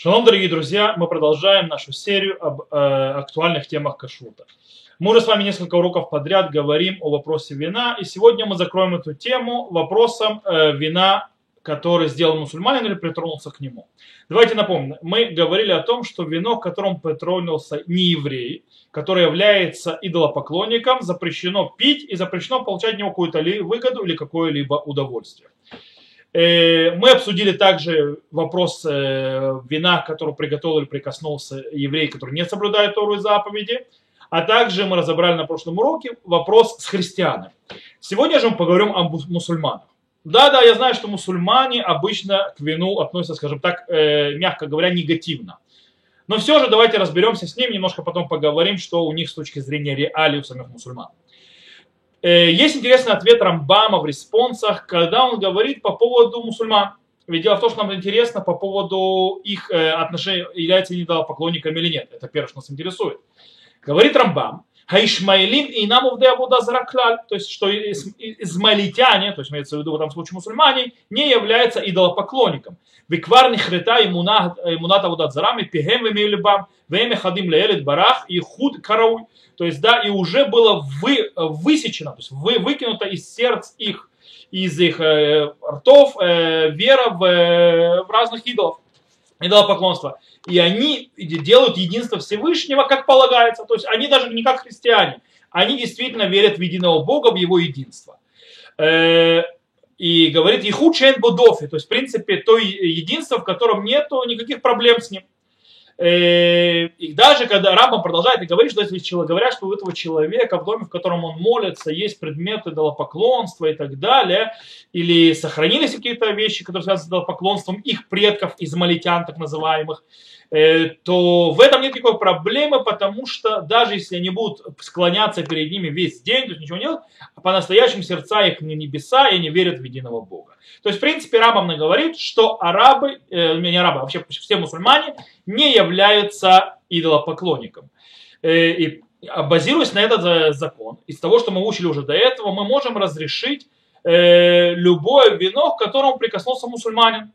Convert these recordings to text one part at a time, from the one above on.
Шалом, дорогие друзья, мы продолжаем нашу серию об э, актуальных темах кашрута. Мы уже с вами несколько уроков подряд говорим о вопросе вина, и сегодня мы закроем эту тему вопросом э, вина, который сделал мусульманин или притронулся к нему. Давайте напомним, мы говорили о том, что вино, к которому притронулся не еврей, который является идолопоклонником, запрещено пить и запрещено получать от него какую-то выгоду или какое-либо удовольствие. Э, мы обсудили также вопрос э, вина, который приготовил или прикоснулся еврей, который не соблюдает Тору и заповеди. А также мы разобрали на прошлом уроке вопрос с христианами. Сегодня же мы поговорим о мусульманах. Да, да, я знаю, что мусульмане обычно к вину относятся, скажем так, э, мягко говоря, негативно. Но все же давайте разберемся с ним, немножко потом поговорим, что у них с точки зрения реалий у самих мусульман. Э, есть интересный ответ Рамбама в респонсах, когда он говорит по поводу мусульман. Ведь дело в том, что нам интересно по поводу их э, отношений, являются они поклонниками или нет. Это первое, что нас интересует. Говорит Рамбам, Хаишмаилим и нам Абуда Зараклаль, то есть что измаилитяне, то есть имеется в виду в этом случае мусульмане, не являются идолопоклонником. Виквар нихрета имунат Абуда Зарами, пихем вемилибам, веме хадим леэлит барах и худ карауй. То есть, да, и уже было вы, высечено, то есть вы, выкинуто из сердц их, из их э, ртов э, вера в, э, в разных идолов, идолопоклонство. И они делают единство Всевышнего, как полагается. То есть они даже не как христиане. Они действительно верят в единого Бога, в его единство. Э, и говорит Иху Чен Будофи, то есть в принципе то единство, в котором нет никаких проблем с ним. Э, и даже когда Рамбам продолжает и говорит, что если человек, говорят, что у этого человека в доме, в котором он молится, есть предметы идолопоклонства и так далее, или сохранились какие-то вещи, которые связаны с идолопоклонством их предков, из измалитян так называемых, Э, то в этом нет никакой проблемы, потому что даже если они будут склоняться перед ними весь день, то есть ничего не делать, по-настоящему сердца их не небеса, и они верят в единого Бога. То есть, в принципе, Рабам говорит, что арабы, э, не арабы, а вообще все мусульмане не являются идолопоклонником. Э, и базируясь на этот закон, из того, что мы учили уже до этого, мы можем разрешить э, любое вино, к которому прикоснулся мусульманин.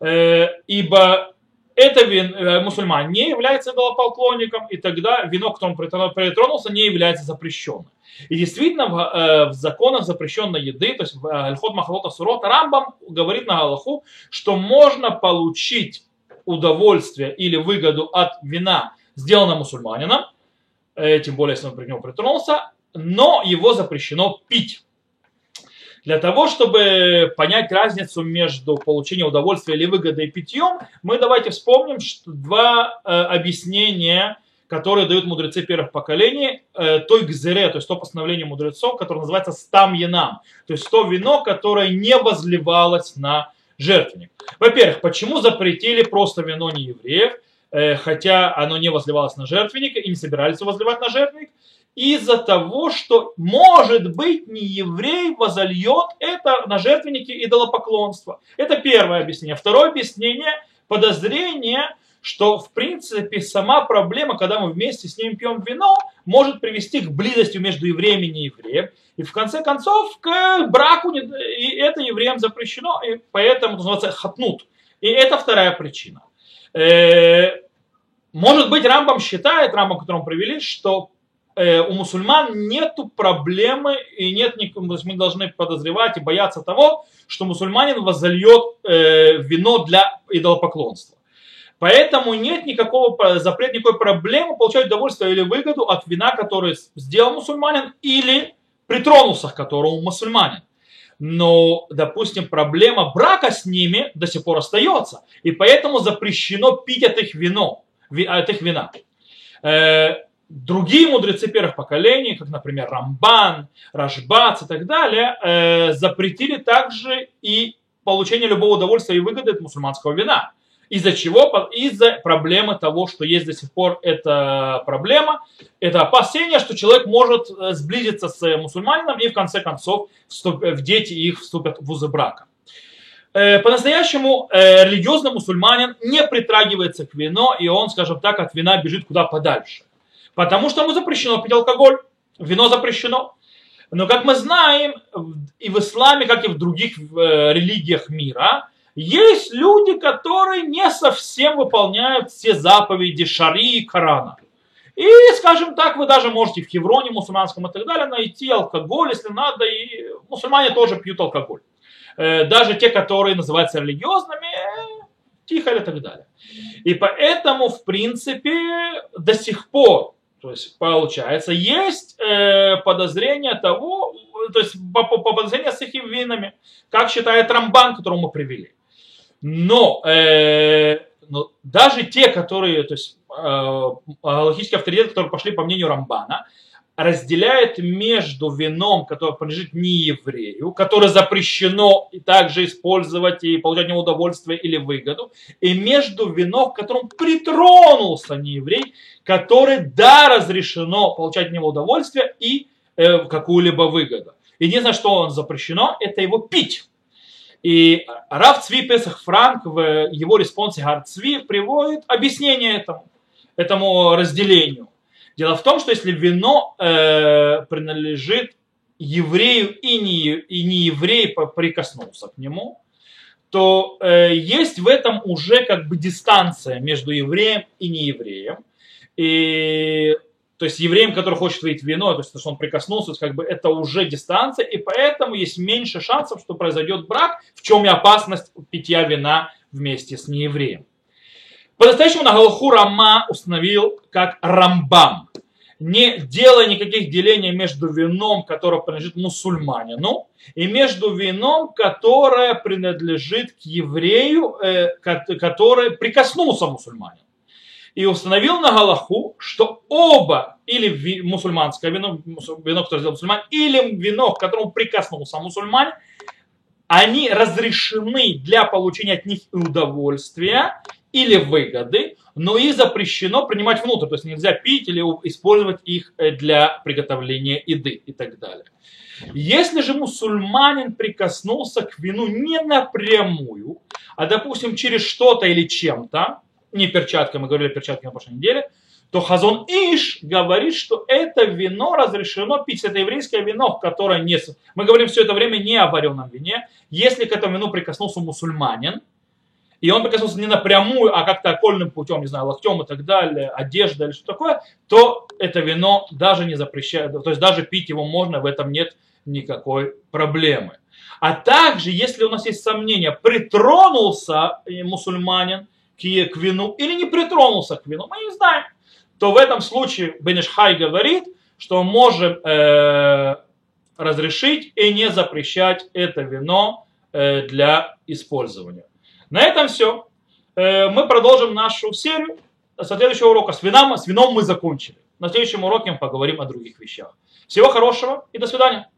Э, ибо это вин, э, мусульман не является идолопоклонником, и тогда вино, к которому притронулся, не является запрещенным. И действительно, в, э, в законах запрещенной еды, то есть в Альхот э, Махалота Сурот, Рамбам говорит на Галаху, что можно получить удовольствие или выгоду от вина, сделанного мусульманином, э, тем более, если он при нем притронулся, но его запрещено пить. Для того, чтобы понять разницу между получением удовольствия или выгодой и питьем, мы давайте вспомним что два э, объяснения, которые дают мудрецы первых поколений, э, той гзере, то есть то постановление мудрецов, которое называется стам янам, то есть то вино, которое не возливалось на жертвенник. Во-первых, почему запретили просто вино не евреев, э, хотя оно не возливалось на жертвенник и не собирались возливать на жертвенник? из-за того, что, может быть, не еврей возольет это на жертвенники идолопоклонства. Это первое объяснение. Второе объяснение – подозрение, что, в принципе, сама проблема, когда мы вместе с ним пьем вино, может привести к близости между евреем и неевреем. И в конце концов к браку, и это евреям запрещено, и поэтому называется хатнут. И это вторая причина. Э, может быть, Рамбам считает, Рамбам, которому привели, что Э, у мусульман нет проблемы и нет то есть мы должны подозревать и бояться того, что мусульманин возольет э, вино для идолопоклонства. Поэтому нет никакого запрета, никакой проблемы получать удовольствие или выгоду от вина, который сделал мусульманин или притронулся к которому мусульманин. Но, допустим, проблема брака с ними до сих пор остается. И поэтому запрещено пить от их, вино, от их вина. Э, другие мудрецы первых поколений, как, например, Рамбан, Рашбац и так далее, э, запретили также и получение любого удовольствия и выгоды от мусульманского вина. Из-за чего? Из-за проблемы того, что есть до сих пор эта проблема, это опасение, что человек может э, сблизиться с мусульманином и в конце концов в дети их вступят в узы брака. Э, по-настоящему э, религиозный мусульманин не притрагивается к вину, и он, скажем так, от вина бежит куда подальше. Потому что ему запрещено пить алкоголь. Вино запрещено. Но, как мы знаем, и в исламе, как и в других э, религиях мира, есть люди, которые не совсем выполняют все заповеди Шари и Корана. И, скажем так, вы даже можете в Хевроне мусульманском и так далее найти алкоголь, если надо, и мусульмане тоже пьют алкоголь. Э, даже те, которые называются религиозными, тихо или так далее. И поэтому, в принципе, до сих пор, то есть получается, есть э, подозрение того, то есть по, по, с их винами, как считает Рамбан, которого мы привели. Но, э, но даже те, которые, то есть э, логические авторитеты, которые пошли по мнению Рамбана, разделяет между вином, которое принадлежит не еврею, которое запрещено и также использовать и получать от него удовольствие или выгоду, и между вином, к которому притронулся не еврей, который, да, разрешено получать от него удовольствие и э, какую-либо выгоду. Единственное, что он запрещено, это его пить. И Раф Цви Песах Франк в его респонсе Гарцви приводит объяснение этому, этому разделению. Дело в том, что если вино э, принадлежит еврею и не, и не еврей прикоснулся к нему, то э, есть в этом уже как бы дистанция между евреем и неевреем. И то есть евреем, который хочет выйти вино, то есть что он прикоснулся, как бы это уже дистанция, и поэтому есть меньше шансов, что произойдет брак, в чем и опасность питья вина вместе с неевреем. По-настоящему на Галаху Рама установил как Рамбам, не делая никаких делений между вином, которое принадлежит мусульманину, и между вином, которое принадлежит к еврею, э, который прикоснулся мусульманин. И установил на Галаху, что оба, или мусульманское вино, вино, которое сделал мусульман, или вино, к которому прикоснулся мусульманин, они разрешены для получения от них удовольствия или выгоды, но и запрещено принимать внутрь, то есть нельзя пить или использовать их э, для приготовления еды и так далее. Если же мусульманин прикоснулся к вину не напрямую, а допустим через что-то или чем-то, не перчатками, мы говорили перчатки на прошлой неделе, то Хазон Иш говорит, что это вино разрешено пить. Это еврейское вино, которое не... Мы говорим все это время не о вареном вине. Если к этому вину прикоснулся мусульманин, и он прикоснулся не напрямую, а как-то окольным путем, не знаю, локтем и так далее, одежда или что такое, то это вино даже не запрещает, то есть даже пить его можно, в этом нет никакой проблемы. А также, если у нас есть сомнения, притронулся мусульманин к, вину или не притронулся к вину, мы не знаем, то в этом случае Бенешхай говорит, что мы можем э, разрешить и не запрещать это вино э, для использования. На этом все. Э, мы продолжим нашу серию. Со следующего урока с вином, с вином мы закончили. На следующем уроке мы поговорим о других вещах. Всего хорошего и до свидания.